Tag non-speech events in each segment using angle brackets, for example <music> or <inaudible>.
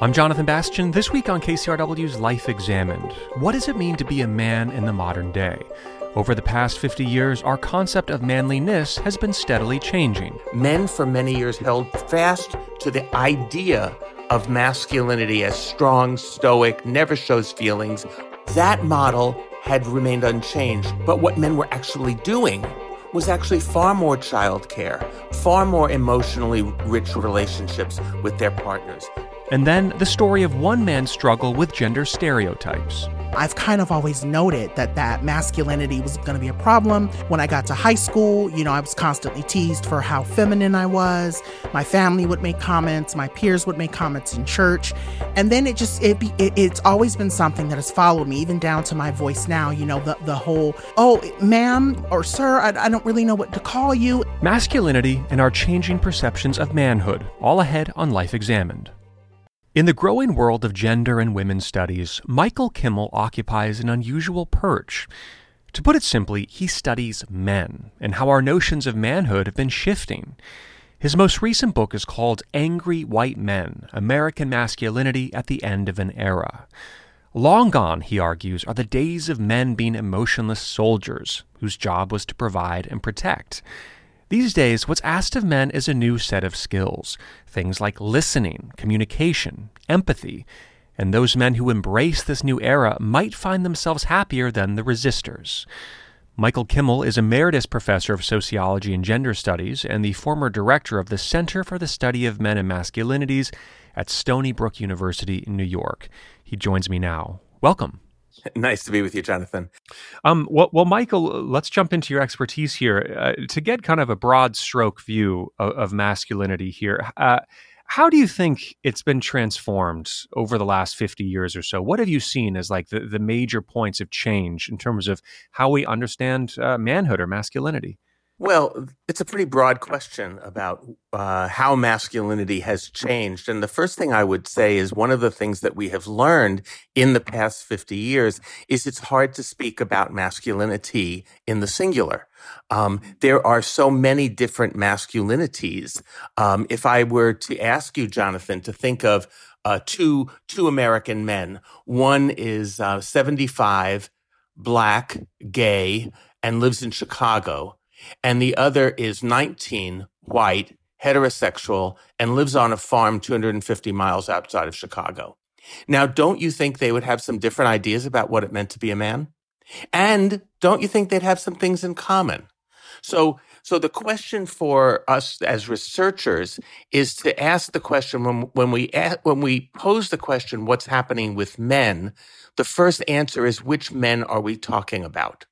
I'm Jonathan Bastian. This week on KCRW's Life Examined, what does it mean to be a man in the modern day? Over the past 50 years, our concept of manliness has been steadily changing. Men for many years held fast to the idea of masculinity as strong, stoic, never shows feelings. That model had remained unchanged, but what men were actually doing was actually far more childcare, far more emotionally rich relationships with their partners. And then the story of one man's struggle with gender stereotypes. I've kind of always noted that that masculinity was going to be a problem. When I got to high school, you know, I was constantly teased for how feminine I was. My family would make comments, my peers would make comments in church, and then it just it, be, it it's always been something that has followed me even down to my voice now. You know, the the whole oh, ma'am or sir, I, I don't really know what to call you. Masculinity and our changing perceptions of manhood, all ahead on Life Examined. In the growing world of gender and women's studies, Michael Kimmel occupies an unusual perch. To put it simply, he studies men and how our notions of manhood have been shifting. His most recent book is called Angry White Men American Masculinity at the End of an Era. Long gone, he argues, are the days of men being emotionless soldiers whose job was to provide and protect. These days, what's asked of men is a new set of skills things like listening, communication, empathy. And those men who embrace this new era might find themselves happier than the resistors. Michael Kimmel is Emeritus Professor of Sociology and Gender Studies and the former director of the Center for the Study of Men and Masculinities at Stony Brook University in New York. He joins me now. Welcome. <laughs> Nice to be with you, Jonathan. Um, well, well, Michael, let's jump into your expertise here uh, to get kind of a broad stroke view of, of masculinity here. Uh, how do you think it's been transformed over the last 50 years or so? What have you seen as like the, the major points of change in terms of how we understand uh, manhood or masculinity? Well, it's a pretty broad question about uh, how masculinity has changed. And the first thing I would say is one of the things that we have learned in the past 50 years is it's hard to speak about masculinity in the singular. Um, there are so many different masculinities. Um, if I were to ask you, Jonathan, to think of uh, two two American men, one is uh, 75, black, gay, and lives in Chicago and the other is 19, white, heterosexual, and lives on a farm 250 miles outside of Chicago. Now, don't you think they would have some different ideas about what it meant to be a man? And don't you think they'd have some things in common? So, so the question for us as researchers is to ask the question when, when we when we pose the question, what's happening with men? The first answer is which men are we talking about?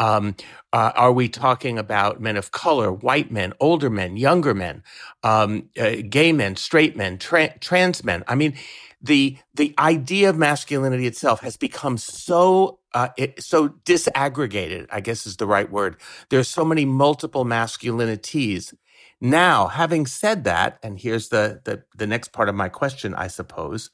Um, uh, are we talking about men of color, white men, older men, younger men, um, uh, gay men, straight men, tra- trans men? I mean, the the idea of masculinity itself has become so uh, it, so disaggregated. I guess is the right word. There's so many multiple masculinities. Now, having said that, and here's the the, the next part of my question, I suppose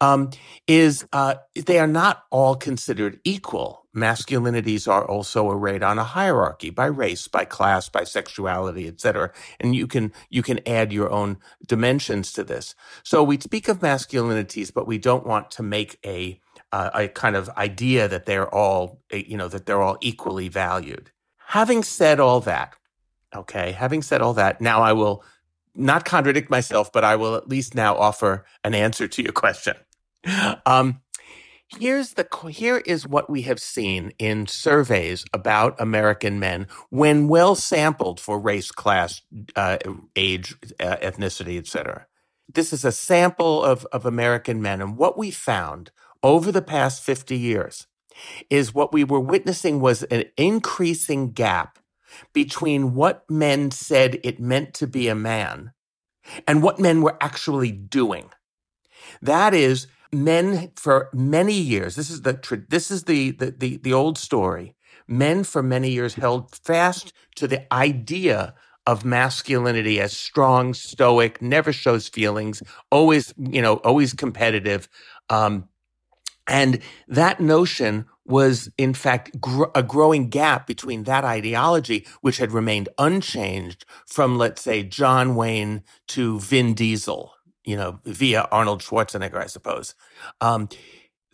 um, is uh, they are not all considered equal. Masculinities are also arrayed on a hierarchy by race, by class, by sexuality, etc. And you can you can add your own dimensions to this. So we speak of masculinities, but we don't want to make a uh, a kind of idea that they're all you know that they're all equally valued. Having said all that, okay, having said all that, now I will not contradict myself, but I will at least now offer an answer to your question. Um, here's the here is what we have seen in surveys about American men when well sampled for race, class, uh, age, uh, ethnicity, etc. This is a sample of, of American men, and what we found over the past 50 years is what we were witnessing was an increasing gap between what men said it meant to be a man and what men were actually doing. That is, men for many years, this is the, this is the, the, the, the old story. Men for many years held fast to the idea of masculinity as strong, stoic, never shows feelings, always, you know, always competitive. Um, and that notion was in fact gr- a growing gap between that ideology, which had remained unchanged from, let's say, John Wayne to Vin Diesel, you know, via Arnold Schwarzenegger, I suppose. Um,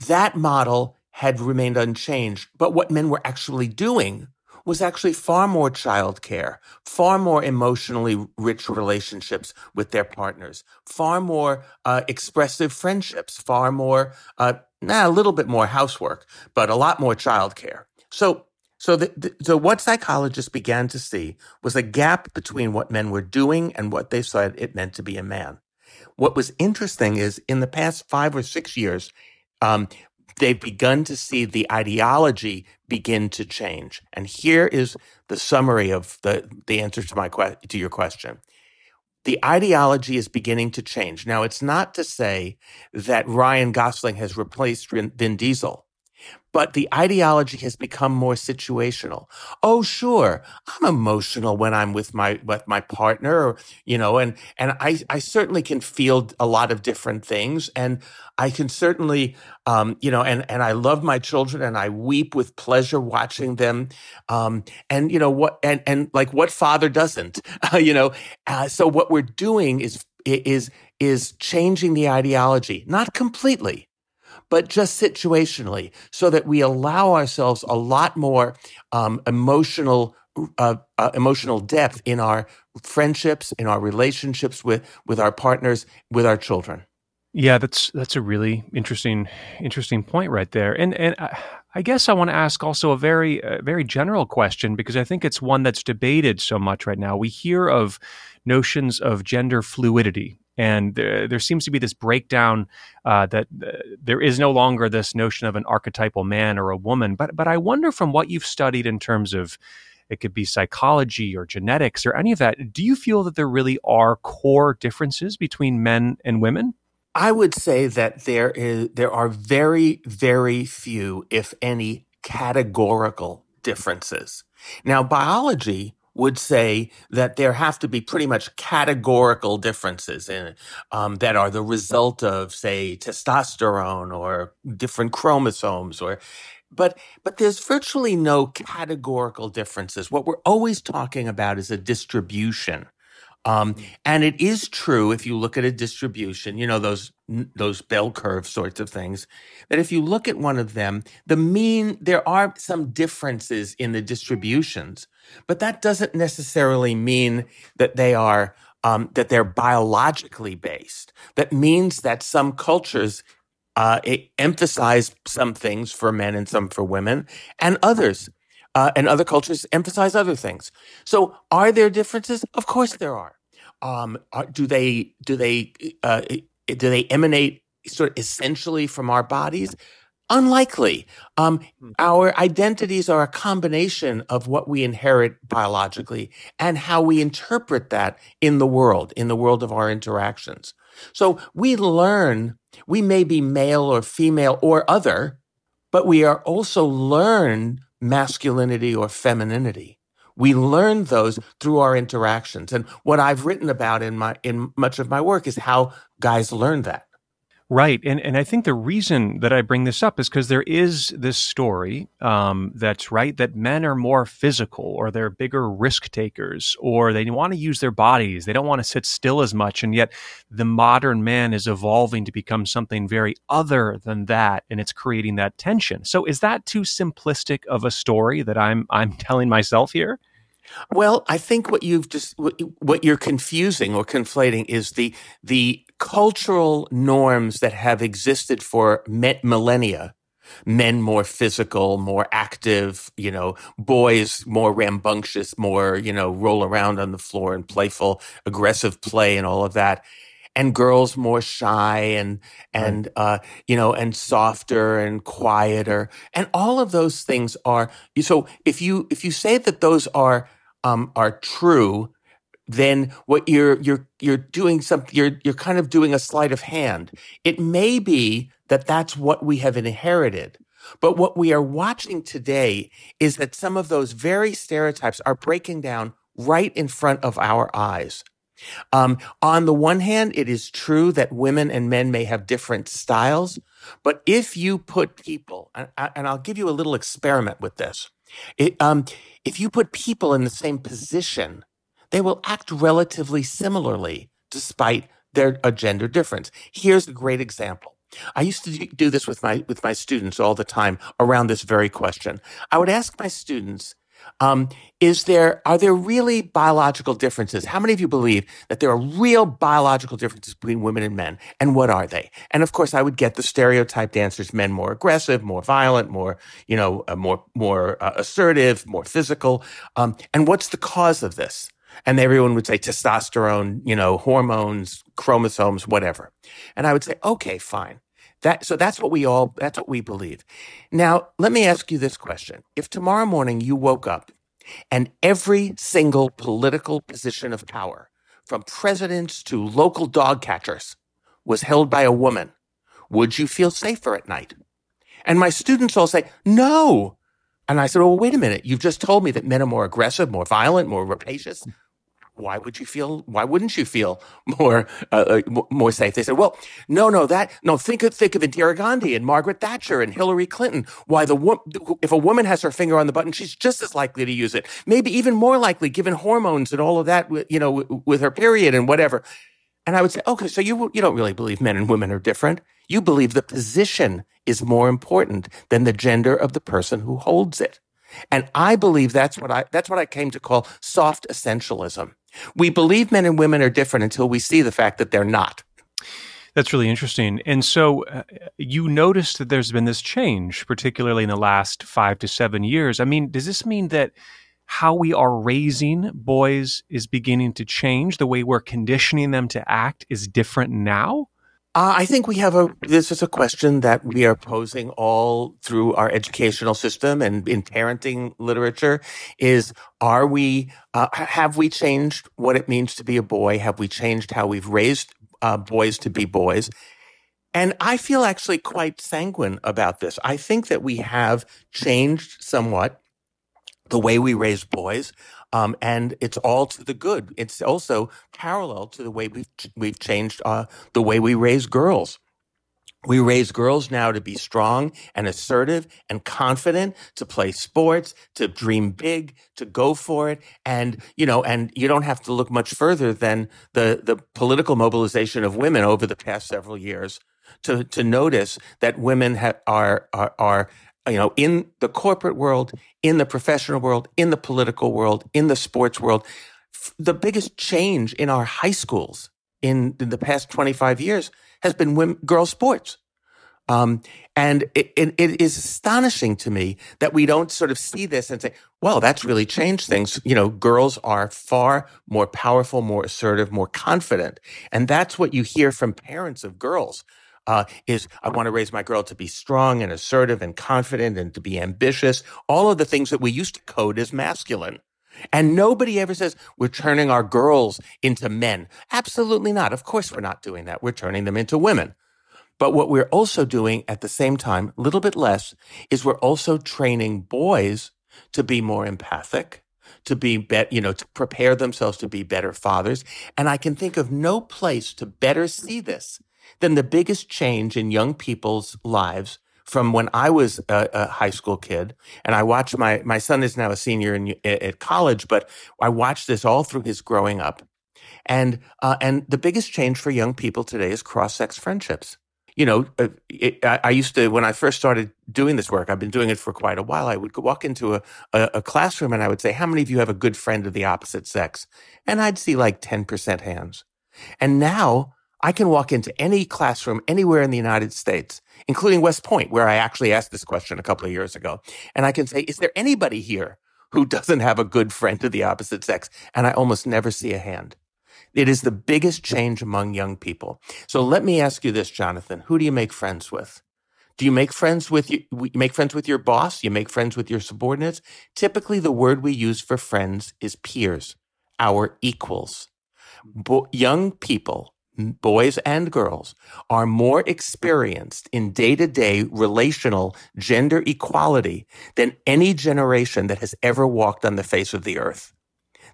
that model had remained unchanged, but what men were actually doing was actually far more childcare, far more emotionally rich relationships with their partners, far more uh, expressive friendships, far more, uh, nah, a little bit more housework, but a lot more childcare. So, so, the, the, so what psychologists began to see was a gap between what men were doing and what they said it meant to be a man. What was interesting is in the past five or six years, um, they've begun to see the ideology begin to change. And here is the summary of the, the answer to my que- to your question. The ideology is beginning to change. Now, it's not to say that Ryan Gosling has replaced Vin Diesel but the ideology has become more situational. Oh, sure, I'm emotional when I'm with my with my partner, or, you know, and and I I certainly can feel a lot of different things, and I can certainly, um, you know, and and I love my children, and I weep with pleasure watching them, um, and you know what, and and like what father doesn't, <laughs> you know, uh, so what we're doing is is is changing the ideology, not completely but just situationally, so that we allow ourselves a lot more um, emotional uh, uh, emotional depth in our friendships, in our relationships with with our partners, with our children. Yeah, that's that's a really interesting interesting point right there. And and I guess I want to ask also a very very general question because I think it's one that's debated so much right now. We hear of notions of gender fluidity and there, there seems to be this breakdown uh, that uh, there is no longer this notion of an archetypal man or a woman. But but I wonder from what you've studied in terms of it could be psychology or genetics or any of that. Do you feel that there really are core differences between men and women? I would say that there is there are very very few, if any, categorical differences. Now, biology would say that there have to be pretty much categorical differences in um, that are the result of, say, testosterone or different chromosomes or but but there's virtually no categorical differences. What we're always talking about is a distribution um, mm. and it is true if you look at a distribution, you know, those, those bell curve sorts of things, that if you look at one of them, the mean, there are some differences in the distributions, but that doesn't necessarily mean that they are, um, that they're biologically based. That means that some cultures uh, emphasize some things for men and some for women, and others uh, and other cultures emphasize other things. So, are there differences? Of course, there are. Um, are do they do they uh, do they emanate sort of essentially from our bodies? Unlikely. Um, hmm. our identities are a combination of what we inherit biologically and how we interpret that in the world, in the world of our interactions. So we learn, we may be male or female or other, but we are also learn masculinity or femininity. We learn those through our interactions. And what I've written about in my in much of my work is how guys learn that. Right. And, and I think the reason that I bring this up is because there is this story um, that's right that men are more physical or they're bigger risk takers or they want to use their bodies. They don't want to sit still as much. And yet the modern man is evolving to become something very other than that. And it's creating that tension. So is that too simplistic of a story that I'm, I'm <laughs> telling myself here? Well, I think what you've just what you're confusing or conflating is the the cultural norms that have existed for millennia. Men more physical, more active, you know, boys more rambunctious, more, you know, roll around on the floor and playful, aggressive play and all of that and girls more shy and and uh, you know and softer and quieter and all of those things are so if you if you say that those are um, are true, then what you're you're you're doing something you're you're kind of doing a sleight of hand. It may be that that's what we have inherited. But what we are watching today is that some of those very stereotypes are breaking down right in front of our eyes. Um, on the one hand, it is true that women and men may have different styles, but if you put people, and, and I'll give you a little experiment with this. It, um, if you put people in the same position, they will act relatively similarly despite they're a gender difference. Here's a great example. I used to do this with my with my students all the time around this very question. I would ask my students, um, is there are there really biological differences? How many of you believe that there are real biological differences between women and men, and what are they? And of course, I would get the stereotyped answers: men more aggressive, more violent, more you know, uh, more more uh, assertive, more physical. Um, and what's the cause of this? And everyone would say testosterone, you know, hormones, chromosomes, whatever. And I would say, okay, fine. That, so that's what we all, that's what we believe. Now, let me ask you this question. If tomorrow morning you woke up and every single political position of power, from presidents to local dog catchers, was held by a woman, would you feel safer at night? And my students all say, no. And I said, well, wait a minute. You've just told me that men are more aggressive, more violent, more rapacious why would you feel why wouldn't you feel <laughs> more uh, more safe? They said well no no that no think of think of Indira Gandhi and Margaret Thatcher and Hillary Clinton. Why the if a woman has her finger on the button she's just as likely to use it. Maybe even more likely given hormones and all of that you know with her period and whatever. And I would say okay so you you don't really believe men and women are different. You believe the position is more important than the gender of the person who holds it. And I believe that's what I that's what I came to call soft essentialism. We believe men and women are different until we see the fact that they're not. That's really interesting. And so uh, you noticed that there's been this change, particularly in the last five to seven years. I mean, does this mean that how we are raising boys is beginning to change? The way we're conditioning them to act is different now? Uh, I think we have a, this is a question that we are posing all through our educational system and in parenting literature is, are we, uh, have we changed what it means to be a boy? Have we changed how we've raised uh, boys to be boys? And I feel actually quite sanguine about this. I think that we have changed somewhat the way we raise boys. Um, and it's all to the good. It's also parallel to the way we've, we've changed uh, the way we raise girls. We raise girls now to be strong and assertive and confident, to play sports, to dream big, to go for it. And, you know, and you don't have to look much further than the, the political mobilization of women over the past several years to, to notice that women ha- are, are, are you know, in the corporate world, in the professional world, in the political world, in the sports world, the biggest change in our high schools in, in the past 25 years has been women, girls sports. Um, and it, it, it is astonishing to me that we don't sort of see this and say, well, that's really changed things. You know, girls are far more powerful, more assertive, more confident. And that's what you hear from parents of girls uh, is I want to raise my girl to be strong and assertive and confident and to be ambitious. All of the things that we used to code as masculine. And nobody ever says we're turning our girls into men. Absolutely not. Of course, we're not doing that. We're turning them into women. But what we're also doing at the same time, a little bit less, is we're also training boys to be more empathic, to be, be you know, to prepare themselves to be better fathers. And I can think of no place to better see this then the biggest change in young people's lives from when I was a, a, high school kid, and I watched my my son is now a senior in, at college, but I watched this all through his growing up, and uh, and the biggest change for young people today is cross sex friendships. You know, uh, it, I, I, used to when I first started doing this work. I've been doing it for quite a while. I would walk into a, a, a classroom and I would say, "How many of you have a good friend of the opposite sex?" And I'd see like ten percent hands. And now I can walk into any classroom anywhere in the United States, including West Point, where I actually asked this question a couple of years ago. And I can say, is there anybody here who doesn't have a good friend of the opposite sex? And I almost never see a hand. It is the biggest change among young people. So let me ask you this, Jonathan. Who do you make friends with? Do you make friends with you, make friends with your boss? You make friends with your subordinates? Typically, the word we use for friends is peers, our equals. Bo- young people boys and girls, are more experienced in day to day relational gender equality than any generation that has ever walked on the face of the earth.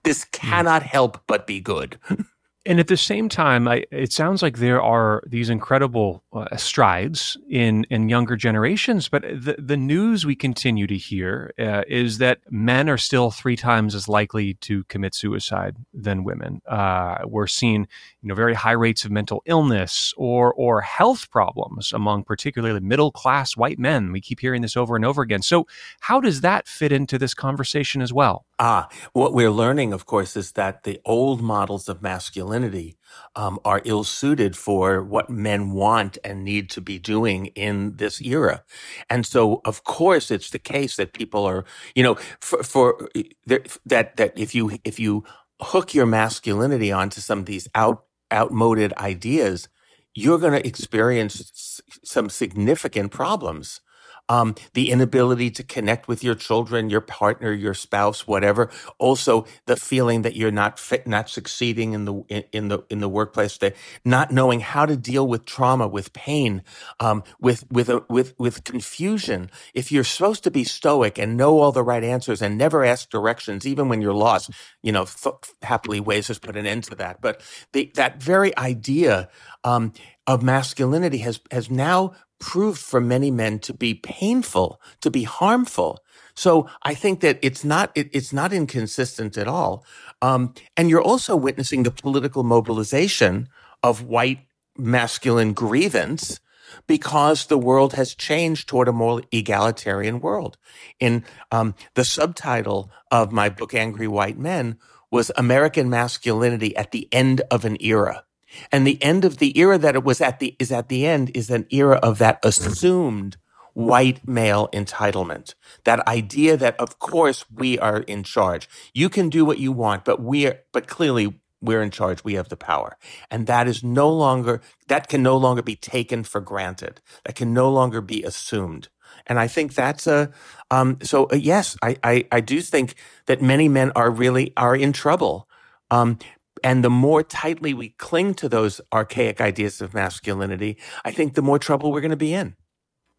This hmm. cannot help but be good. <laughs> And at the same time, I, it sounds like there are these incredible uh, strides in, in younger generations, but the, the news we continue to hear uh, is that men are still three times as likely to commit suicide than women. Uh, we're seeing you know, very high rates of mental illness or, or health problems among particularly middle class white men. We keep hearing this over and over again. So, how does that fit into this conversation as well? Ah, what we're learning, of course, is that the old models of masculinity um, are ill suited for what men want and need to be doing in this era. And so, of course, it's the case that people are, you know, for, for that, that if you, if you hook your masculinity onto some of these out, outmoded ideas, you're going to experience some significant problems um, the inability to connect with your children, your partner, your spouse, whatever. Also, the feeling that you're not fit, not succeeding in the in, in the in the workplace. The not knowing how to deal with trauma, with pain, um, with with a, with with confusion. If you're supposed to be stoic and know all the right answers and never ask directions, even when you're lost, you know, th- happily Waze has put an end to that. But the, that very idea um, of masculinity has has now proved for many men to be painful, to be harmful. So I think that it's not it, it's not inconsistent at all. Um, and you're also witnessing the political mobilization of white masculine grievance because the world has changed toward a more egalitarian world. In um, the subtitle of my book, Angry White Men, was American Masculinity at the End of an Era. And the end of the era that it was at the is at the end is an era of that assumed white male entitlement. That idea that of course we are in charge. You can do what you want, but we are but clearly we're in charge. We have the power. And that is no longer that can no longer be taken for granted. That can no longer be assumed. And I think that's a um, so uh, yes, I, I I do think that many men are really are in trouble. Um, and the more tightly we cling to those archaic ideas of masculinity, I think the more trouble we're going to be in.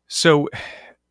So,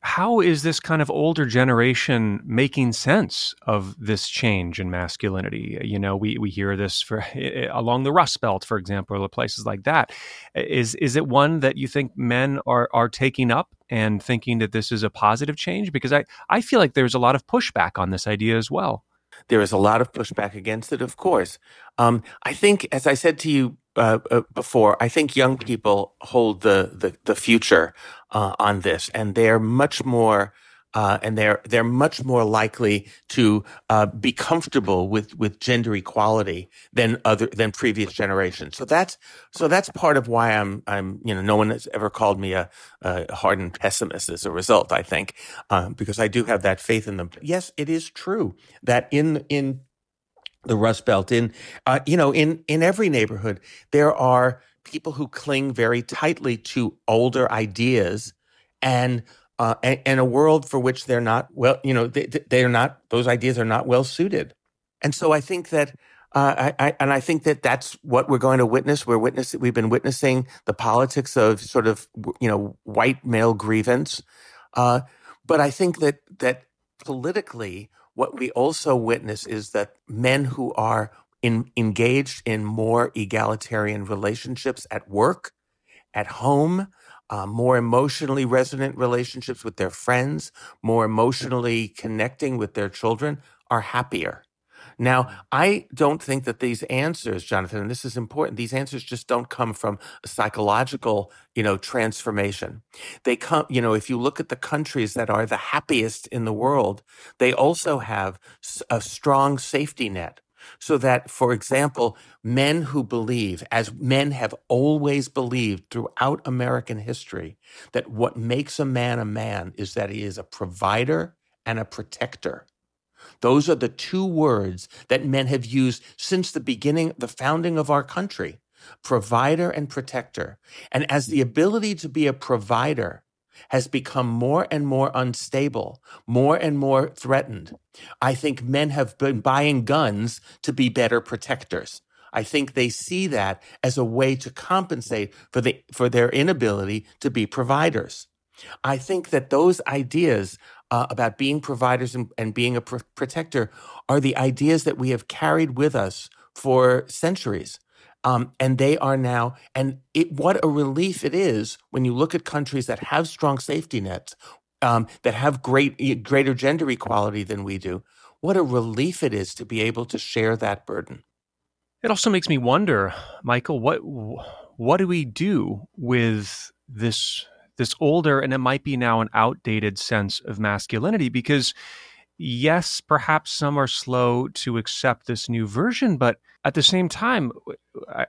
how is this kind of older generation making sense of this change in masculinity? You know, we, we hear this for <laughs> eh, eh, along the Rust Belt, for example, or places like that. Is is it one that you think men are are taking up and thinking that this is a positive change? Because I, I feel like there's a lot of pushback on this idea as well. There is a lot of pushback against it, of course. Um, I think, as I said to you uh, uh, before, I think young people hold the the, the future uh, on this, and they're much more uh, and they're they're much more likely to uh, be comfortable with with gender equality than other than previous generations. So that's so that's part of why I'm I'm you know no one has ever called me a, a hardened pessimist as a result. I think uh, because I do have that faith in them. Yes, it is true that in in the Rust Belt in uh, you know in in every neighborhood there are people who cling very tightly to older ideas and uh, and, and, a world for which they're not well, you know, they, they are not, those ideas are not well suited. And so I think that, uh, I, I, and I think that that's what we're going to witness. We're witnessing, we've been witnessing the politics of sort of, you know, white male grievance. Uh, but I think that, that politically, what we also witness is that men who are in, engaged in more egalitarian relationships at work, at home, uh, more emotionally resonant relationships with their friends, more emotionally connecting with their children, are happier. Now, I don't think that these answers, Jonathan, and this is important, these answers just don't come from a psychological, you know, transformation. They come, you know, if you look at the countries that are the happiest in the world, they also have a strong safety net so that, for example, men who believe, as men have always believed throughout American history, that what makes a man a man is that he is a provider and a protector. Those are the two words that men have used since the beginning, the founding of our country provider and protector. And as the ability to be a provider has become more and more unstable, more and more threatened. I think men have been buying guns to be better protectors. I think they see that as a way to compensate for the for their inability to be providers. I think that those ideas uh, about being providers and, and being a pr- protector are the ideas that we have carried with us for centuries. Um, and they are now, and it, what a relief it is when you look at countries that have strong safety nets, um, that have great greater gender equality than we do. What a relief it is to be able to share that burden. It also makes me wonder, Michael, what what do we do with this this older and it might be now an outdated sense of masculinity because yes, perhaps some are slow to accept this new version, but at the same time,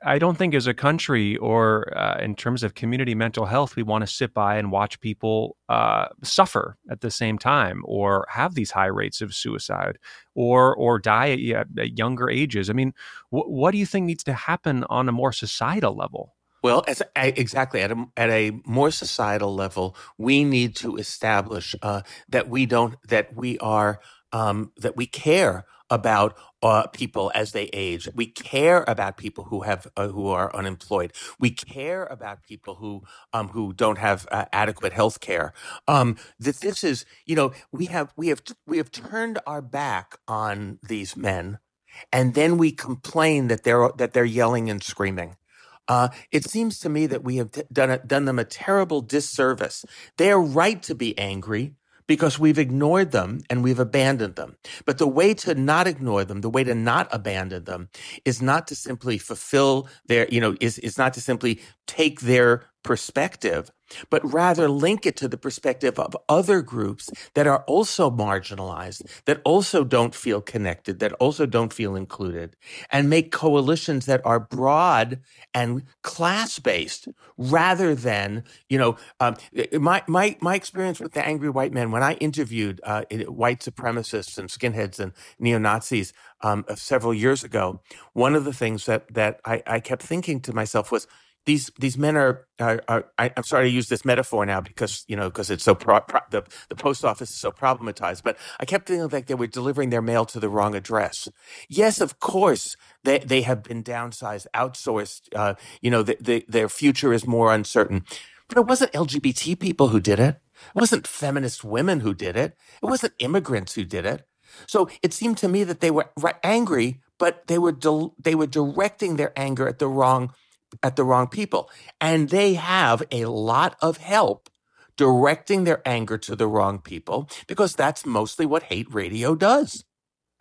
I don't think as a country or uh, in terms of community mental health, we want to sit by and watch people uh, suffer at the same time or have these high rates of suicide or or die at, at younger ages. I mean, wh- what do you think needs to happen on a more societal level? Well, as, exactly at a at a more societal level, we need to establish uh, that we don't that we are um, that we care about uh, people as they age. We care about people who have uh, who are unemployed. We care about people who um, who don't have uh, adequate health care. Um, that this is, you know, we have we have we have turned our back on these men, and then we complain that they're that they're yelling and screaming. Uh, it seems to me that we have t- done, a, done them a terrible disservice. They are right to be angry because we've ignored them and we've abandoned them. But the way to not ignore them, the way to not abandon them is not to simply fulfill their, you know, is, is not to simply take their perspective, but rather link it to the perspective of other groups that are also marginalized, that also don't feel connected, that also don't feel included, and make coalitions that are broad and class based rather than, you know, um, my, my, my experience with the angry white men, when I interviewed uh, white supremacists and skinheads and neo Nazis um, several years ago, one of the things that, that I, I kept thinking to myself was, these these men are, are, are I, am sorry to use this metaphor now because you know because it's so pro, pro, the the post office is so problematized. But I kept feeling like they were delivering their mail to the wrong address. Yes, of course they they have been downsized, outsourced. Uh, you know, the, the, their future is more uncertain. But it wasn't LGBT people who did it. It wasn't feminist women who did it. It wasn't immigrants who did it. So it seemed to me that they were angry, but they were they were directing their anger at the wrong at the wrong people. And they have a lot of help directing their anger to the wrong people because that's mostly what hate radio does.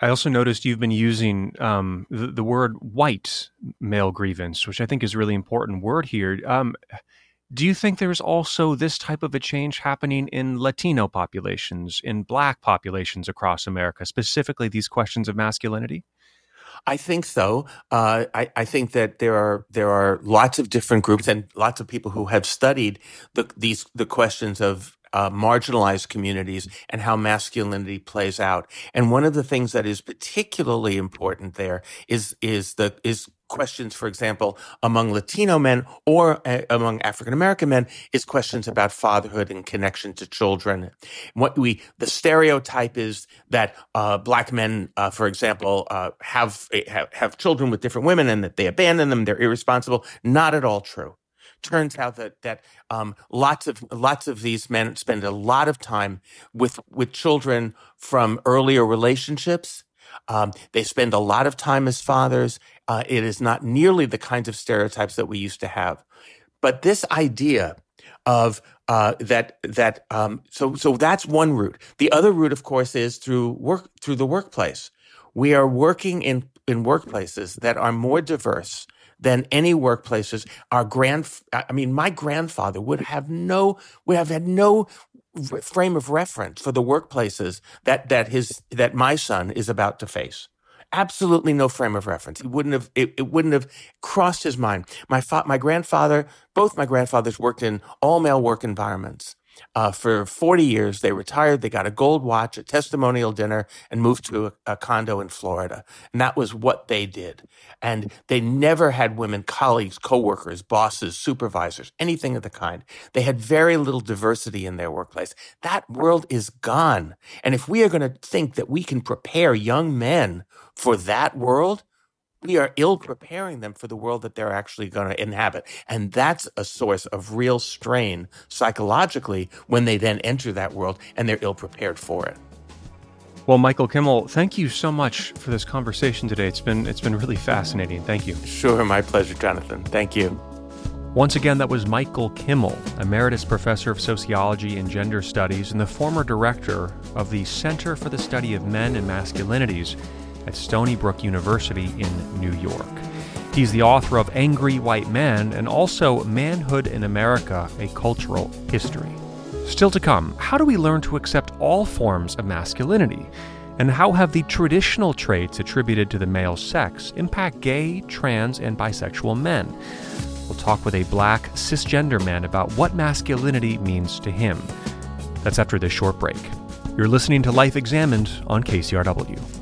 I also noticed you've been using um, the, the, word white male grievance, which I think is a really important word here. Um, do you think there's also this type of a change happening in Latino populations, in Black populations across America, specifically these questions of masculinity? I think so. Uh, I, I, think that there are there are lots of different groups and lots of people who have studied the, these the questions of uh, marginalized communities and how masculinity plays out. And one of the things that is particularly important there is is the is questions, for example, among Latino men or uh, among African American men is questions about fatherhood and connection to children. What we, the stereotype is that uh, black men, uh, for example, uh, have, have, have children with different women and that they abandon them, they're irresponsible. Not at all true turns out that that um, lots of lots of these men spend a lot of time with with children from earlier relationships um, they spend a lot of time as fathers. Uh, it is not nearly the kinds of stereotypes that we used to have. But this idea of uh, that that um, so so that's one route. The other route, of course, is through work through the workplace. We are working in in workplaces that are more diverse than any workplaces. Our grand, I mean, my grandfather would have no, would have had no frame of reference for the workplaces that that his that my son is about to face absolutely no frame of reference. He wouldn't have it, it wouldn't have crossed his mind. My fa- my grandfather both my grandfathers worked in all male work environments uh, for 40 years. They retired, they got a gold watch, a testimonial dinner, and moved to a, a, condo in Florida. And that was what they did. And they never had women colleagues, coworkers, bosses, supervisors, anything of the kind. They had very little diversity in their workplace. That world is gone. And if we are going to think that we can prepare young men for that world, we are ill preparing them for the world that they're actually going to inhabit. And that's a source of real strain psychologically when they then enter that world and they're ill prepared for it. Well, Michael Kimmel, thank you so much for this conversation today. It's been it's been really fascinating. Thank you. Sure, my pleasure, Jonathan. Thank you. Once again, that was Michael Kimmel, Emeritus Professor of Sociology and Gender Studies and the former director of the Center for the Study of Men and Masculinities at Stony Brook University in New York. He's the author of Angry White Men and also Manhood in America A Cultural History. Still to come, how do we learn to accept all forms of masculinity? And how have the traditional traits attributed to the male sex impact gay, trans, and bisexual men? We'll talk with a black cisgender man about what masculinity means to him. That's after this short break. You're listening to Life Examined on KCRW.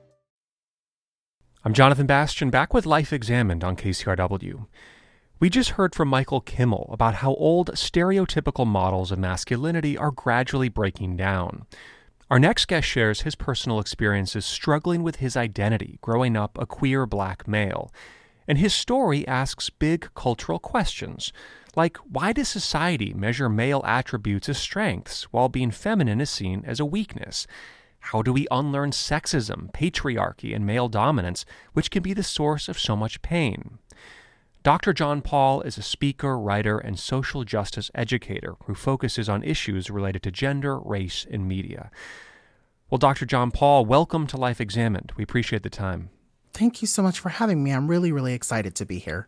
I'm Jonathan Bastian, back with Life Examined on KCRW. We just heard from Michael Kimmel about how old stereotypical models of masculinity are gradually breaking down. Our next guest shares his personal experiences struggling with his identity growing up a queer black male. And his story asks big cultural questions, like why does society measure male attributes as strengths while being feminine is seen as a weakness? How do we unlearn sexism, patriarchy, and male dominance, which can be the source of so much pain? Dr. John Paul is a speaker, writer, and social justice educator who focuses on issues related to gender, race, and media. Well, Dr. John Paul, welcome to Life Examined. We appreciate the time. Thank you so much for having me. I'm really, really excited to be here.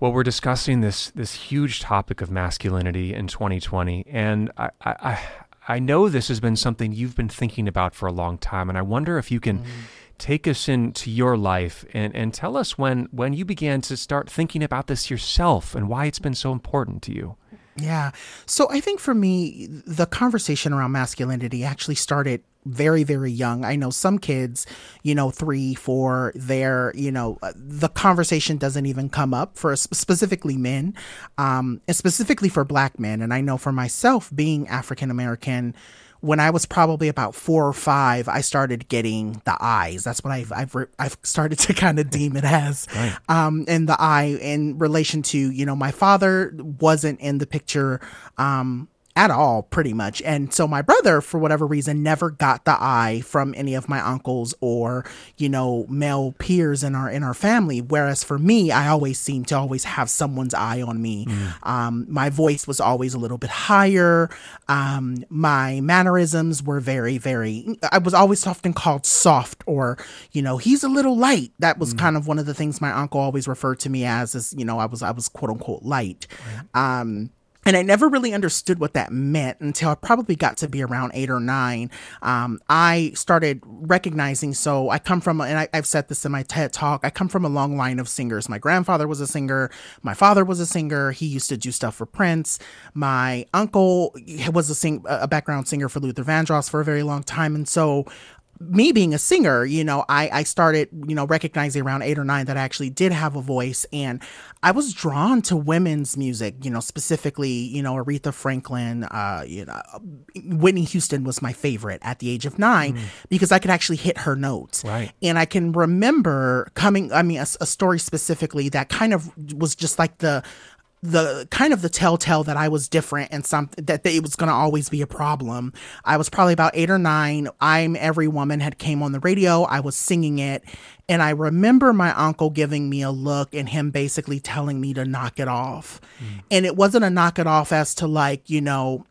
Well, we're discussing this this huge topic of masculinity in 2020, and I, I, I know this has been something you've been thinking about for a long time, and I wonder if you can. Mm-hmm take us into your life and, and tell us when when you began to start thinking about this yourself and why it's been so important to you. Yeah. So I think for me, the conversation around masculinity actually started very, very young. I know some kids, you know, three, four, they're, you know, uh, the conversation doesn't even come up for specifically men, um, and specifically for black men. And I know for myself, being African American, when I was probably about four or five, I started getting the eyes. That's what I've I've I've started <laughs> to kind of deem it as, right. um, and the eye in relation to you know my father wasn't in the picture, um, at all, pretty much. And so my brother, for whatever reason, never got the eye from any of my uncles or, you know, male peers in our in our family. Whereas for me, I always seemed to always have someone's eye on me. Mm. Um, my voice was always a little bit higher. Um, my mannerisms were very, very. I was always often called soft or, you know, he's a little light. That was mm. kind of one of the things my uncle always referred to me as. As you know, I was I was quote unquote light. Right. Um, and I never really understood what that meant until I probably got to be around eight or nine. Um, I started recognizing. So I come from, and I, have said this in my TED talk, I come from a long line of singers. My grandfather was a singer. My father was a singer. He used to do stuff for Prince. My uncle was a sing, a background singer for Luther Vandross for a very long time. And so me being a singer, you know, I, I started, you know, recognizing around eight or nine that I actually did have a voice. And I was drawn to women's music, you know, specifically, you know, Aretha Franklin, uh, you know, Whitney Houston was my favorite at the age of nine mm. because I could actually hit her notes. Right. And I can remember coming, I mean, a, a story specifically that kind of was just like the, the kind of the telltale that I was different and something that it was going to always be a problem. I was probably about eight or nine. I'm Every Woman had came on the radio. I was singing it. And I remember my uncle giving me a look and him basically telling me to knock it off. Mm. And it wasn't a knock it off as to like, you know,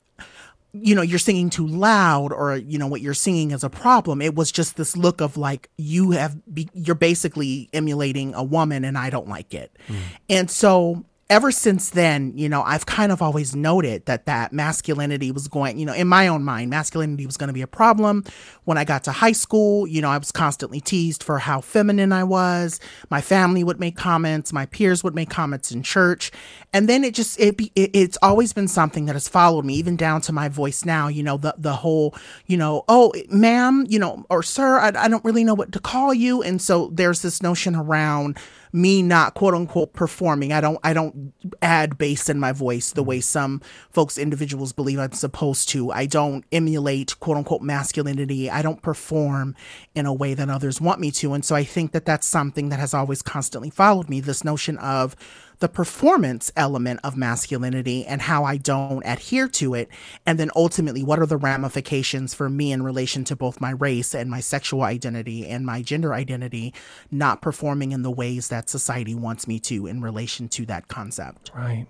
you know you're singing too loud or you know what you're singing is a problem it was just this look of like you have be, you're basically emulating a woman and i don't like it mm. and so ever since then, you know, I've kind of always noted that that masculinity was going, you know, in my own mind, masculinity was going to be a problem. When I got to high school, you know, I was constantly teased for how feminine I was. My family would make comments, my peers would make comments in church, and then it just it, it it's always been something that has followed me even down to my voice now. You know, the the whole, you know, oh, ma'am, you know, or sir, I, I don't really know what to call you, and so there's this notion around me not quote unquote performing. I don't I don't add bass in my voice the way mm-hmm. some folks individuals believe I'm supposed to. I don't emulate quote unquote masculinity. I don't perform in a way that others want me to. And so I think that that's something that has always constantly followed me this notion of the performance element of masculinity and how I don't adhere to it. And then ultimately, what are the ramifications for me in relation to both my race and my sexual identity and my gender identity, not performing in the ways that society wants me to in relation to that concept. Right.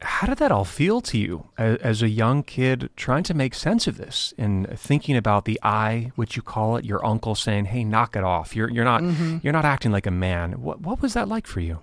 How did that all feel to you as, a young kid trying to make sense of this and thinking about the I, which you call it, your uncle saying, "Hey, knock it off. You're you're not mm-hmm. you're not acting like a man." What what was that like for you?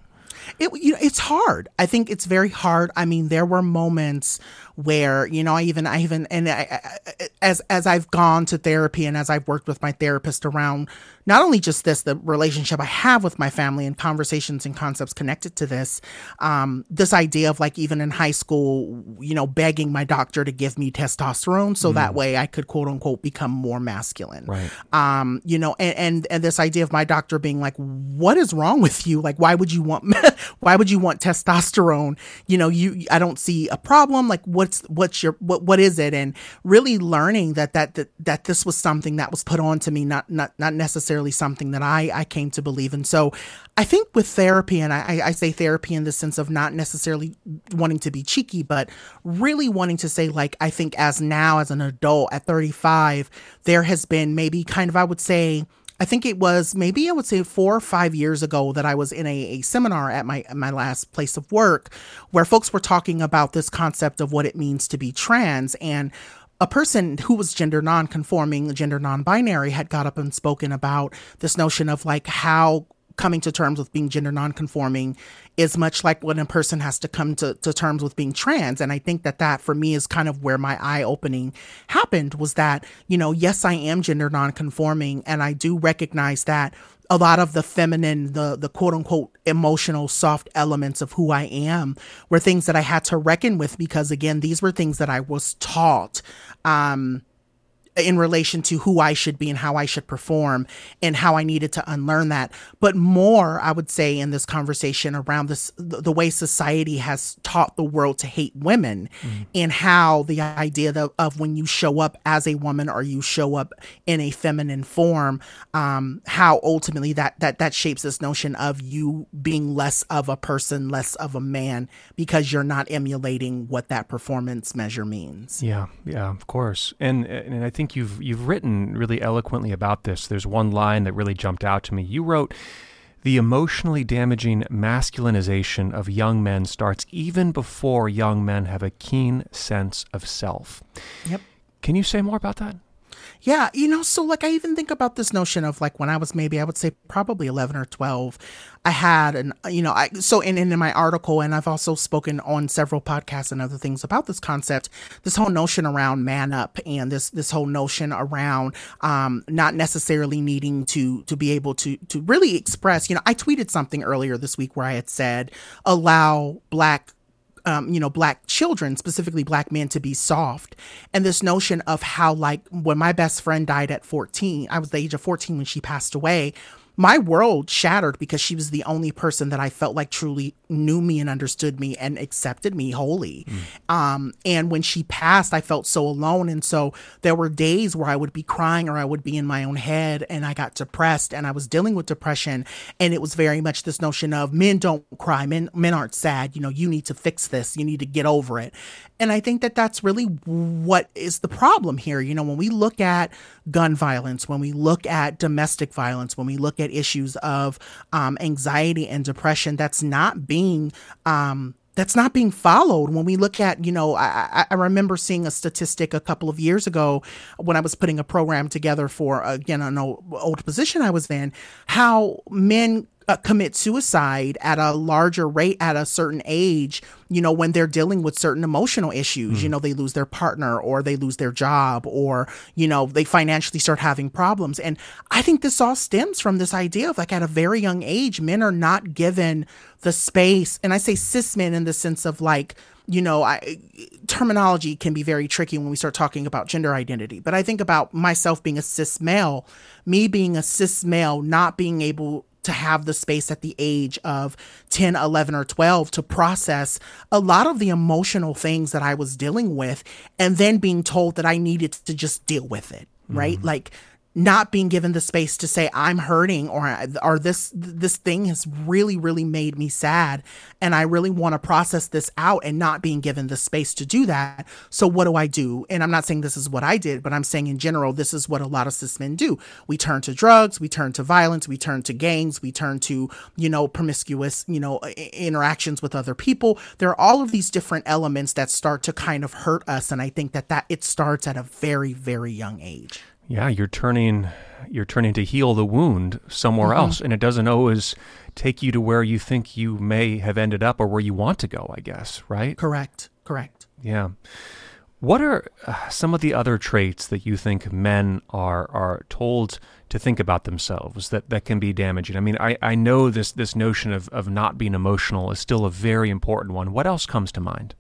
It you know it's hard. I think it's very hard. I mean, there were moments where you know I even I even and I, I, as as I've gone to therapy and as I've worked with my therapist around not only just this the relationship I have with my family and conversations and concepts connected to this um, this idea of like even in high school you know begging my doctor to give me testosterone so mm. that way I could quote unquote become more masculine. Right. Um you know and, and and this idea of my doctor being like what is wrong with you? Like why would you want <laughs> why would you want testosterone? You know you I don't see a problem. Like what's what's your what what is it? And really learning that that that, that this was something that was put on to me not not not necessarily something that I I came to believe and so I think with therapy and I I say therapy in the sense of not necessarily wanting to be cheeky but really wanting to say like I think as now as an adult at 35 there has been maybe kind of I would say I think it was maybe I would say four or five years ago that I was in a, a seminar at my my last place of work where folks were talking about this concept of what it means to be trans. And a person who was gender non-conforming, gender non-binary had got up and spoken about this notion of like how coming to terms with being gender non-conforming is much like when a person has to come to, to terms with being trans. And I think that that for me is kind of where my eye opening happened was that, you know, yes, I am gender non-conforming and I do recognize that a lot of the feminine, the the quote unquote emotional soft elements of who I am were things that I had to reckon with because again, these were things that I was taught. Um, in relation to who I should be and how I should perform and how I needed to unlearn that. But more, I would say, in this conversation around this, the, way society has taught the world to hate women mm-hmm. and how the idea of, of, when you show up as a woman or you show up in a feminine form, um, how ultimately that, that, that shapes this notion of you being less of a person, less of a man because you're not emulating what that performance measure means. Yeah. Yeah, of course. And, and I think think you've you've written really eloquently about this. There's one line that really jumped out to me. You wrote the emotionally damaging masculinization of young men starts even before young men have a keen sense of self. Yep. Can you say more about that? Yeah, you know, so like I even think about this notion of like when I was maybe I would say probably 11 or 12, I had an you know, I so in in my article and I've also spoken on several podcasts and other things about this concept, this whole notion around man up and this this whole notion around um not necessarily needing to to be able to to really express, you know, I tweeted something earlier this week where I had said allow black um, you know, black children, specifically black men, to be soft. And this notion of how, like, when my best friend died at 14, I was the age of 14 when she passed away my world shattered because she was the only person that I felt like truly knew me and understood me and accepted me wholly. Mm. Um, and when she passed, I felt so alone. And so there were days where I would be crying or I would be in my own head and I got depressed and I was dealing with depression. And it was very much this notion of men don't cry, men, men aren't sad. You know, you need to fix this, you need to get over it. And I think that that's really what is the problem here. You know, when we look at gun violence, when we look at domestic violence, when we look at issues of um, anxiety and depression, that's not being um, that's not being followed. When we look at you know I, I remember seeing a statistic a couple of years ago when i was putting a program together for again an old, old position i was in how men uh, commit suicide at a larger rate at a certain age you know when they're dealing with certain emotional issues mm. you know they lose their partner or they lose their job or you know they financially start having problems and i think this all stems from this idea of like at a very young age men are not given the space and i say cis men in the sense of like you know, I, terminology can be very tricky when we start talking about gender identity. But I think about myself being a cis male, me being a cis male, not being able to have the space at the age of 10, 11, or 12 to process a lot of the emotional things that I was dealing with, and then being told that I needed to just deal with it, right? Mm-hmm. Like, not being given the space to say I'm hurting or or this this thing has really really made me sad and I really want to process this out and not being given the space to do that. So what do I do? And I'm not saying this is what I did, but I'm saying in general this is what a lot of cis men do. We turn to drugs, we turn to violence, we turn to gangs, we turn to, you know, promiscuous, you know, interactions with other people. There are all of these different elements that start to kind of hurt us and I think that that it starts at a very very young age. Yeah, you're turning you're turning to heal the wound somewhere mm-hmm. else and it doesn't always take you to where you think you may have ended up or where you want to go, I guess, right? Correct. Correct. Yeah. What are uh, some of the other traits that you think men are are told to think about themselves that, that can be damaging? I mean, I, I know this this notion of, of not being emotional is still a very important one. What else comes to mind?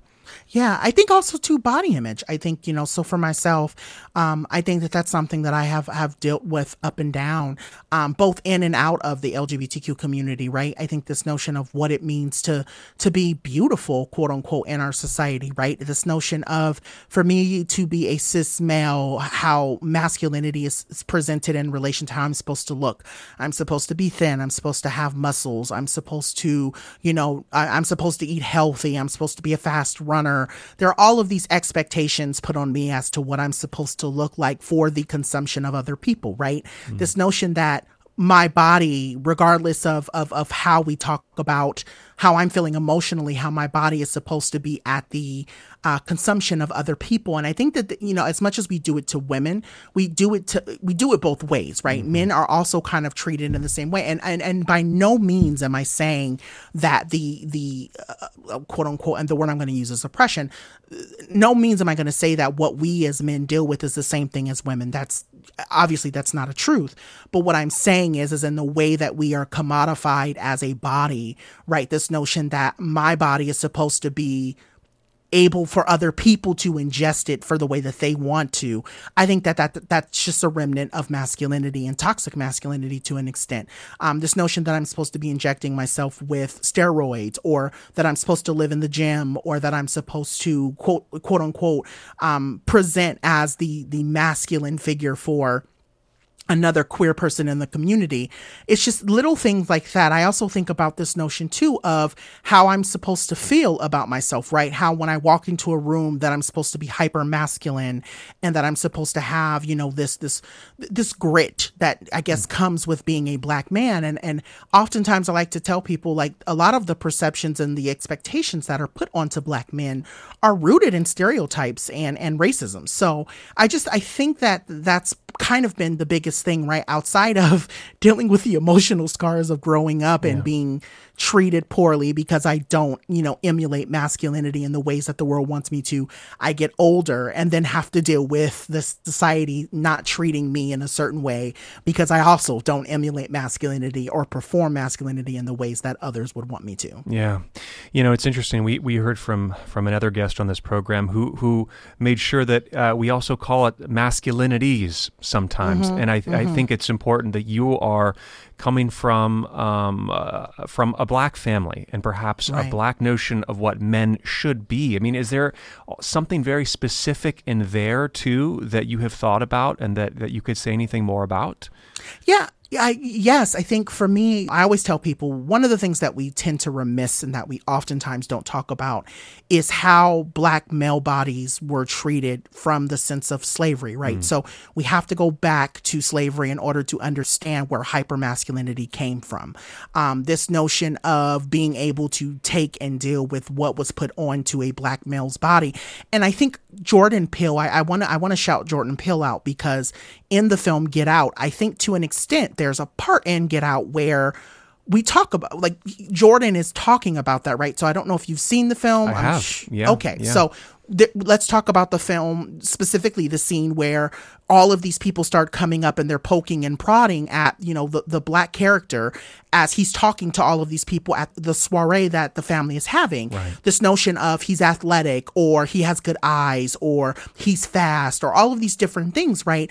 Yeah, I think also to body image. I think you know. So for myself, um, I think that that's something that I have have dealt with up and down, um, both in and out of the LGBTQ community. Right. I think this notion of what it means to to be beautiful, quote unquote, in our society. Right. This notion of for me to be a cis male, how masculinity is, is presented in relation to how I'm supposed to look. I'm supposed to be thin. I'm supposed to have muscles. I'm supposed to, you know, I, I'm supposed to eat healthy. I'm supposed to be a fast runner There are all of these expectations put on me as to what I'm supposed to look like for the consumption of other people, right? Mm. This notion that my body, regardless of, of, of how we talk about how I'm feeling emotionally, how my body is supposed to be at the uh, consumption of other people. And I think that, you know, as much as we do it to women, we do it to, we do it both ways, right? Mm-hmm. Men are also kind of treated in the same way. And, and, and by no means am I saying that the, the uh, uh quote unquote, and the word I'm going to use is oppression. No means am I going to say that what we as men deal with is the same thing as women. That's, obviously that's not a truth but what i'm saying is is in the way that we are commodified as a body right this notion that my body is supposed to be able for other people to ingest it for the way that they want to. I think that, that that's just a remnant of masculinity and toxic masculinity to an extent. Um, this notion that I'm supposed to be injecting myself with steroids or that I'm supposed to live in the gym or that I'm supposed to quote, quote unquote, um, present as the, the masculine figure for another queer person in the community. It's just little things like that. I also think about this notion too of how I'm supposed to feel about myself, right? How when I walk into a room that I'm supposed to be hyper masculine and that I'm supposed to have, you know, this this this grit that I guess comes with being a black man and and oftentimes I like to tell people like a lot of the perceptions and the expectations that are put onto black men are rooted in stereotypes and and racism. So I just I think that that's kind of been the biggest thing, right? Outside of <laughs> dealing with the emotional scars of growing up yeah. and being treated poorly because I don't, you know, emulate masculinity in the ways that the world wants me to. I get older and then have to deal with the society not treating me in a certain way because I also don't emulate masculinity or perform masculinity in the ways that others would want me to. Yeah. You know, it's interesting. We, we heard from, from another guest on this program who, who made sure that uh, we also call it masculinities sometimes. Mm-hmm, and I, mm-hmm. I think it's important that you are coming from um, uh, from a black family and perhaps right. a black notion of what men should be. I mean, is there something very specific in there too that you have thought about and that, that you could say anything more about? Yeah, I, yes, I think for me, I always tell people one of the things that we tend to remiss and that we oftentimes don't talk about is how black male bodies were treated from the sense of slavery, right? Mm. So we have to go back to slavery in order to understand where hypermasculinity came from. Um, this notion of being able to take and deal with what was put onto a black male's body. And I think Jordan Peele, I want to I want to shout Jordan Peele out because in the film Get Out, I think to an extent there's a part in Get Out where we talk about like Jordan is talking about that, right? So I don't know if you've seen the film. I I'm have. sh- Yeah, Okay. yeah. So th- let's talk about the film specifically the scene where all of these people start coming up and they're poking and prodding at you know the, the black character as he's talking to all of these people at the soiree that the family is having this notion of he's athletic or he has good eyes or he's fast or all of these different things right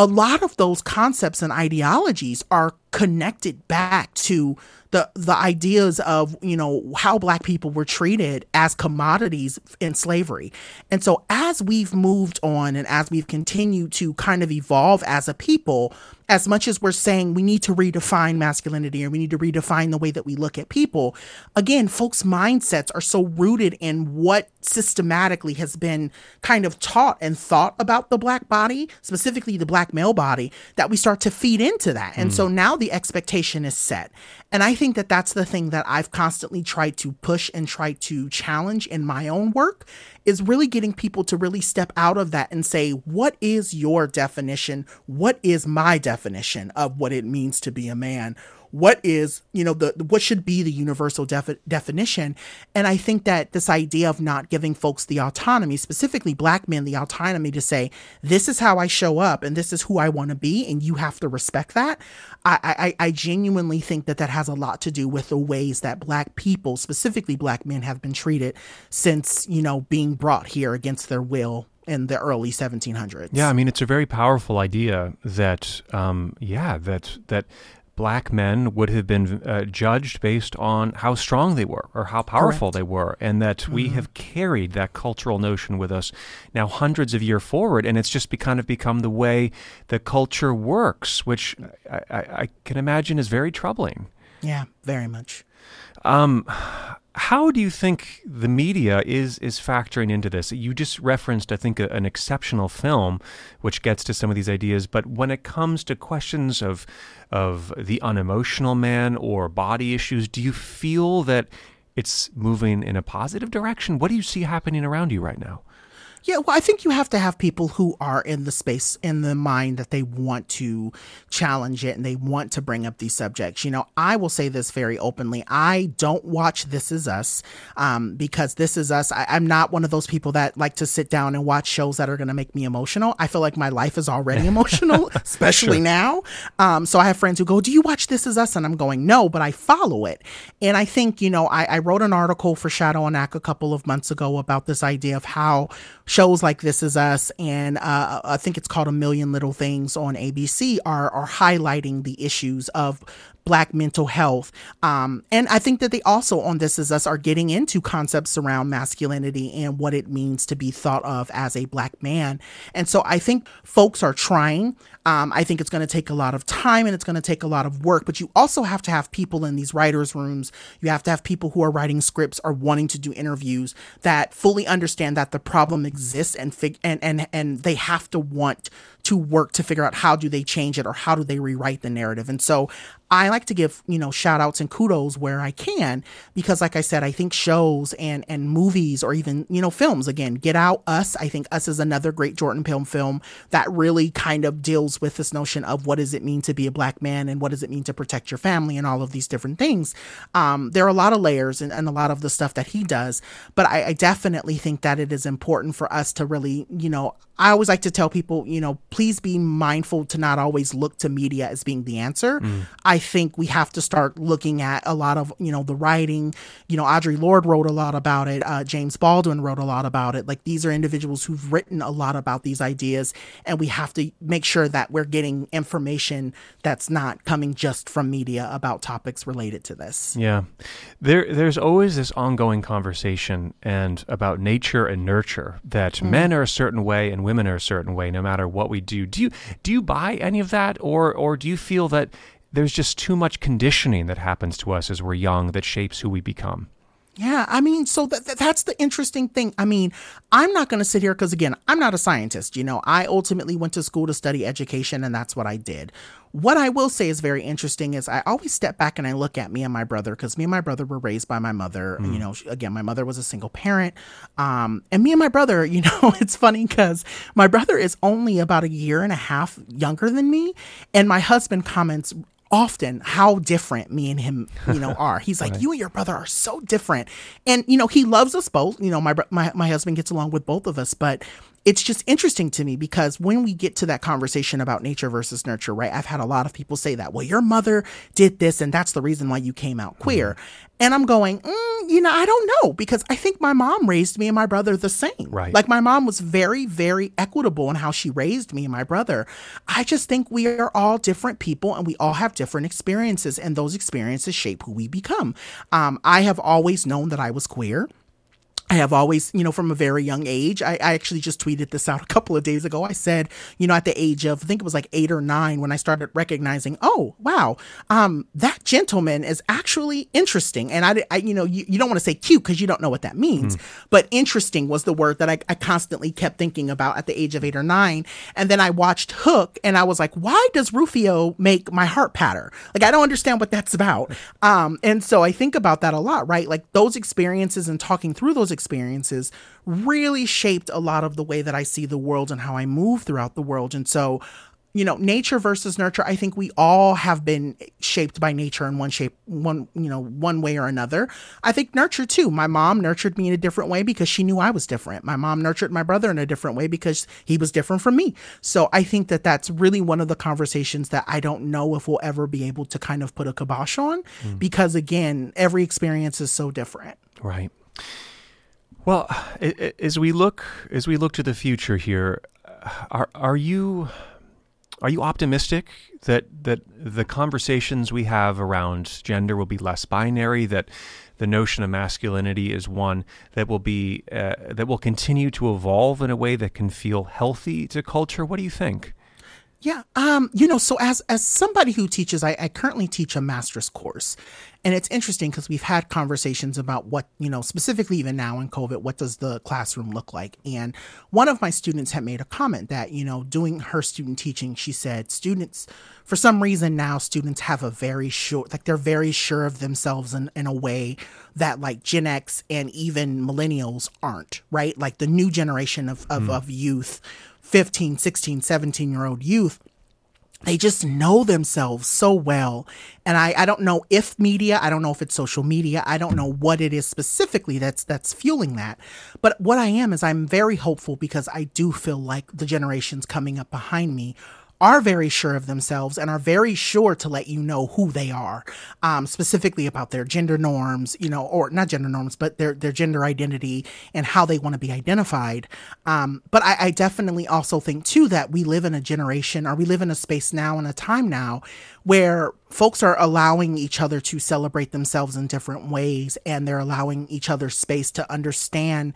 a lot of those concepts and ideologies are connected back to the the ideas of you know how black people were treated as commodities in slavery. And so as we've moved on and as we've continued to kind of evolve as a people as much as we're saying we need to redefine masculinity or we need to redefine the way that we look at people again folks mindsets are so rooted in what systematically has been kind of taught and thought about the black body specifically the black male body that we start to feed into that. And so mm. now the expectation is set. And i think that that's the thing that i've constantly tried to push and try to challenge in my own work is really getting people to really step out of that and say what is your definition? What is my definition of what it means to be a man what is you know the what should be the universal defi- definition. And i think that this idea of not giving folks the autonomy specifically black men the autonomy to say this is how i show up and this is who i want to be and you have to respect that I, I i genuinely think that that has a lot to do with the ways that black people specifically black men have been treated since you know being brought here against their will in the early 1700s Yeah, I mean, it's a very powerful idea that, um, yeah, that that black men would have been uh, judged based on how strong they were or how powerful they were, and that we have carried that cultural notion with us now hundreds of years forward, and it's just be, kind of become the way the culture works, which I, I, I can imagine is very troubling. yeah very much. Um, how do you think the media is is factoring into this? You just referenced, I think, a, an exceptional film, which gets to some of these ideas. But when it comes to questions of of the unemotional man or body issues, do you feel that it's moving in a positive direction? What do you see happening around you right now? Yeah, well, I think you have to have people who are in the space, in the mind that they want to challenge it and they want to bring up these subjects. You know, I will say this very openly. I don't watch This Is Us um, because This Is Us, I, I'm not one of those people that like to sit down and watch shows that are going to make me emotional. I feel like my life is already <laughs> emotional, especially now. Um, so I have friends who go, Do you watch This Is Us? And I'm going, No, but I follow it. And I think, you know, I, I wrote an article for Shadow and Act a couple of months ago about this idea of how shows like This Is Us and uh, I think it's called A Million Little Things on ABC are are highlighting the issues of black mental health. Um, and I think that they also on This Is Us are getting into concepts around masculinity and what it means to be thought of as a black man. And so I think folks are trying. Um, I think it's going to take a lot of time and it's going to take a lot of work, but you also have to have people in these writers' rooms. You have to have people who are writing scripts or wanting to do interviews that fully understand that the problem exists and fig- and and and they have to want to work to figure out how do they change it or how do they rewrite the narrative. And so I like to give, you know, shout outs and kudos where I can because like I said, I think shows and and movies or even, you know, films again, Get Out, Us, I think Us is another great Jordan Peele film that really kind of deals with this notion of what does it mean to be a black man and what does it mean to protect your family and all of these different things. Um, there are a lot of layers and, and a lot of the stuff that he does, but I, I definitely think that it is important for us to really, you know, I always like to tell people, you know, please be mindful to not always look to media as being the answer. I think we have to start looking at a lot of, you know, the writing. You know, Audre Lorde wrote a lot about it. Uh, James Baldwin wrote a lot about it. Like these are individuals who've written a lot about these ideas, and we have to make sure that we're getting information that's not coming just from media about topics related to this. Yeah, there there's always this ongoing conversation and about nature and nurture that men are a certain way and women are a certain way no matter what we do. Do you do you buy any of that or or do you feel that there's just too much conditioning that happens to us as we're young that shapes who we become? Yeah, I mean, so that, that- that's the interesting thing. I mean, I'm not going to sit here because, again, I'm not a scientist. You know, I ultimately went to school to study education, and that's what I did. What I will say is very interesting is I always step back and I look at me and my brother because me and my brother were raised by my mother. You know, again, my mother was a single parent. Um, and me and my brother, you <laughs> know, it's funny because my brother is only about a year and a half younger than me. And my husband comments often how different me and him, you know, <laughs> are. He's like, right. you and your brother are so different. And, you know, he loves us both. You know, my, my, my husband gets along with both of us, but it's just interesting to me because when we get to that conversation about nature versus nurture, right? I've had a lot of people say that, well, your mother did this and that's the reason why you came out queer. Mm-hmm. And I'm going, mm, you know, I don't know because I think my mom raised me and my brother the same. Right. Like my mom was very, very equitable in how she raised me and my brother. I just think we are all different people and we all have different experiences and those experiences shape who we become. Um, I have always known that I was queer. I have always, you know, from a very young age, I, I, actually just tweeted this out a couple of days ago. I said, you know, at the age of, I think it was like eight or nine when I started recognizing, oh, wow, um, that gentleman is actually interesting. And I, I you know, you, you don't want to say cute because you don't know what that means, mm. but interesting was the word that I, I constantly kept thinking about at the age of eight or nine. And then I watched Hook and I was like, why does Rufio make my heart patter? Like, I don't understand what that's about. <laughs> Um, and so I think about that a lot, right? Like those experiences and talking through those experiences really shaped a lot of the way that I see the world and how I move throughout the world. And so, you know, nature versus nurture, I think we all have been shaped by nature in one shape, one, you know, one way or another. I think nurture too. My mom nurtured me in a different way because she knew I was different. My mom nurtured my brother in a different way because he was different from me. So I think that that's really one of the conversations that I don't know if we'll ever be able to kind of put a kibosh on mm. because again, every experience is so different. Right. Well, as we look as we look to the future here, are are you are you optimistic that that the conversations we have around gender will be less binary? That the notion of masculinity is one that will be uh, that will continue to evolve in a way that can feel healthy to culture. What do you think? Yeah, um, you know, so as as somebody who teaches, I, I currently teach a master's course, and it's interesting because we've had conversations about what you know, specifically even now in COVID, what does the classroom look like? And one of my students had made a comment that you know, doing her student teaching, she said, students, for some reason now, students have a very short, like they're very sure of themselves in in a way that like Gen X and even millennials aren't, right? Like the new generation of of, mm. of youth 15, 16, 17 year old youth, they just know themselves so well. And I, I don't know if media, I don't know if it's social media, I don't know what it is specifically that's that's fueling that. But what I am is I'm very hopeful because I do feel like the generations coming up behind me are very sure of themselves and are very sure to let you know who they are, um, specifically about their gender norms, you know, or not gender norms, but their their gender identity and how they want to be identified. Um, but I, I definitely also think too that we live in a generation, or we live in a space now and a time now where folks are allowing each other to celebrate themselves in different ways, and they're allowing each other space to understand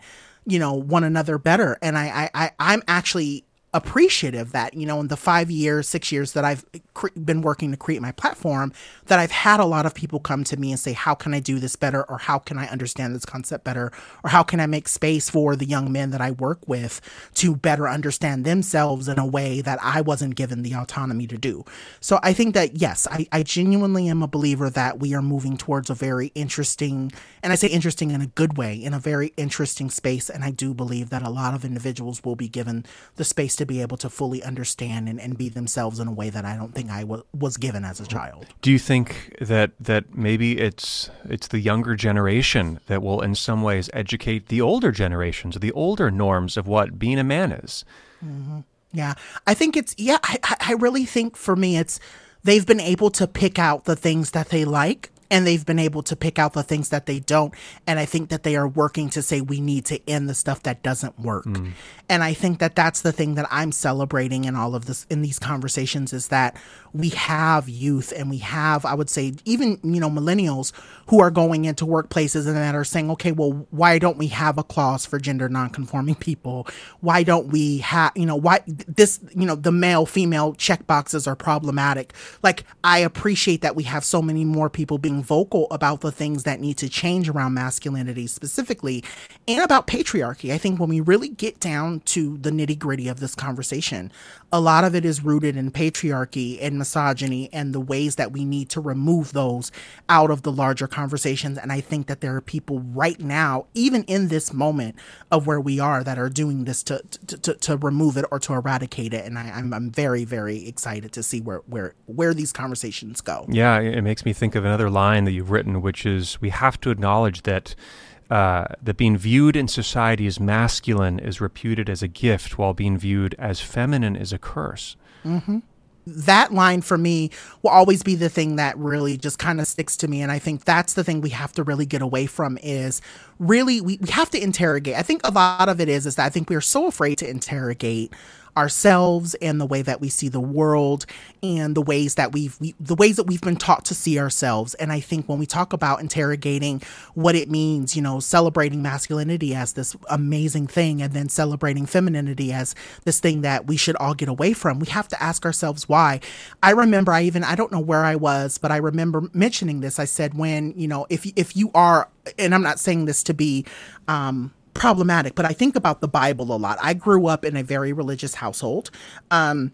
you know one another better and I, I i'm actually appreciative that you know in the five years six years that i've cre- been working to create my platform that i've had a lot of people come to me and say how can i do this better? Or how can i understand this concept better? Or how can i make space for the young men that i work with to better understand themselves in a way that i wasn't given the autonomy to do? So i think that yes i, I genuinely am a believer that we are moving towards a very interesting and i say interesting in a good way in a very interesting space. And i do believe that a lot of individuals will be given the space to be able to fully understand and, and be themselves in a way that I don't think I w- was given as a child. Do you think that that maybe it's it's the younger generation that will in some ways educate the older generations, the older norms of what being a man is? Mm-hmm. Yeah, I think it's yeah. I I really think for me it's they've been able to pick out the things that they like and they've been able to pick out the things that they don't and i think that they are working to say we need to end the stuff that doesn't work mm. and i think that that's the thing that i'm celebrating in all of this in these conversations is that we have youth and we have i would say even you know millennials who are going into workplaces and that are saying okay well why don't we have a clause for gender nonconforming people why don't we have you know why this you know the male female check boxes are problematic like i appreciate that we have so many more people being vocal about the things that need to change around masculinity specifically and about patriarchy. I think when we really get down to the nitty gritty of this conversation, a lot of it is rooted in patriarchy and misogyny and the ways that we need to remove those out of the larger conversations. And I think that there are people right now, even in this moment of where we are, that are doing this to to, to, to remove it or to eradicate it. And I, I'm I'm very very excited to see where where where these conversations go. Yeah, it makes me think of another line that you've written, which is we have to acknowledge that uh, that being viewed in society as masculine is reputed as a gift, while being viewed as feminine is a curse. Mm-hmm. That line for me will always be the thing that really just kind of sticks to me. And I think that's the thing we have to really get away from is really, we, we have to interrogate. I think a lot of it is, is that I think we're so afraid to interrogate ourselves and the way that we see the world and the ways that we've we, the ways that we've been taught to see ourselves. And i think when we talk about interrogating what it means you know celebrating masculinity as this amazing thing and then celebrating femininity as this thing that we should all get away from we have to ask ourselves why. I remember i even i don't know where i was but i remember mentioning this. I said when you know if if you are and i'm not saying this to be um problematic, but I think about the Bible a lot. I grew up in a very religious household. Um,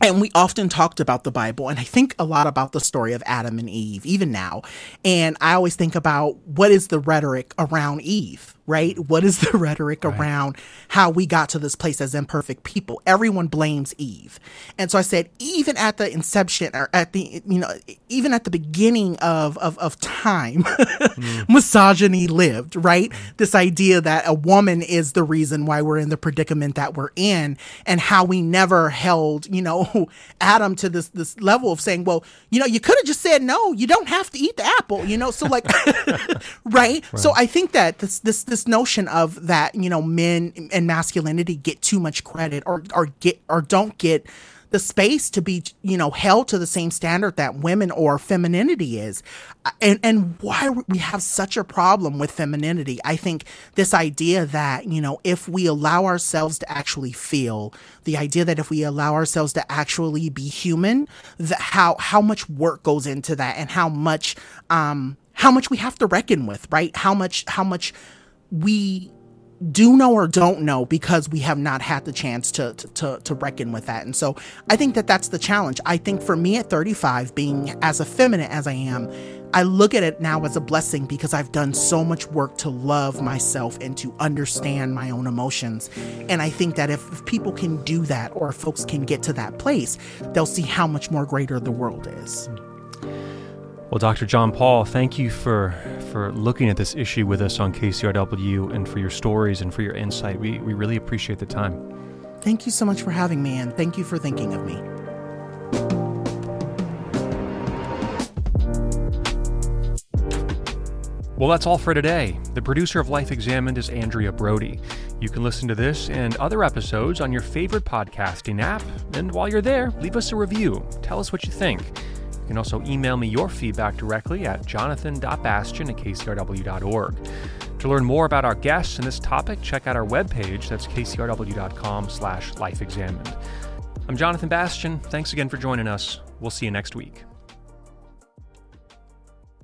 and we often talked about the Bible, and I think a lot about the story of Adam and Eve, even now. And I always think about what is the rhetoric around Eve? Right? What is the <laughs> rhetoric right. around how we got to this place as imperfect people? Everyone blames Eve. And so I said, even at the inception or at the, you know, even at the beginning of, of, of time, <laughs> mm. misogyny lived, right? Mm. This idea that a woman is the reason why we're in the predicament that we're in and how we never held, you know, <laughs> Adam to this, this level of saying, well, you know, you could have just said, no, you don't have to eat the apple, you know? So like, right? right? So I think that this, this, this notion of that you know men and masculinity get too much credit or or get or don't get the space to be you know held to the same standard that women or femininity is. And and why we have such a problem with femininity? I think this idea that you know if we allow ourselves to actually feel the idea that if we allow ourselves to actually be human that how how much work goes into that and how much um how much we have to reckon with right? How much how much we do know or don't know because we have not had the chance to, to to reckon with that. And so i think that that's the challenge. I think for me at 35 being as effeminate as i am i look at it now as a blessing because i've done so much work to love myself and to understand my own emotions. And i think that if, if people can do that or folks can get to that place they'll see how much more greater the world is well, Dr. John Paul, thank you for for looking at this issue with us on KCRW and for your stories and for your insight. We we really appreciate the time. Thank you so much for having me and thank you for thinking of me. Well, that's all for today. The producer of Life Examined is Andrea Brody. You can listen to this and other episodes on your favorite podcasting app. And while you're there, leave us a review. Tell us what you think. Can also email me your feedback directly at jonathan.bastian at kcrw.org. To learn more about our guests and this topic, check out our webpage. That's kcrw.com slash lifeexamined. I'm Jonathan Bastian. Thanks again for joining us. We'll see you next week.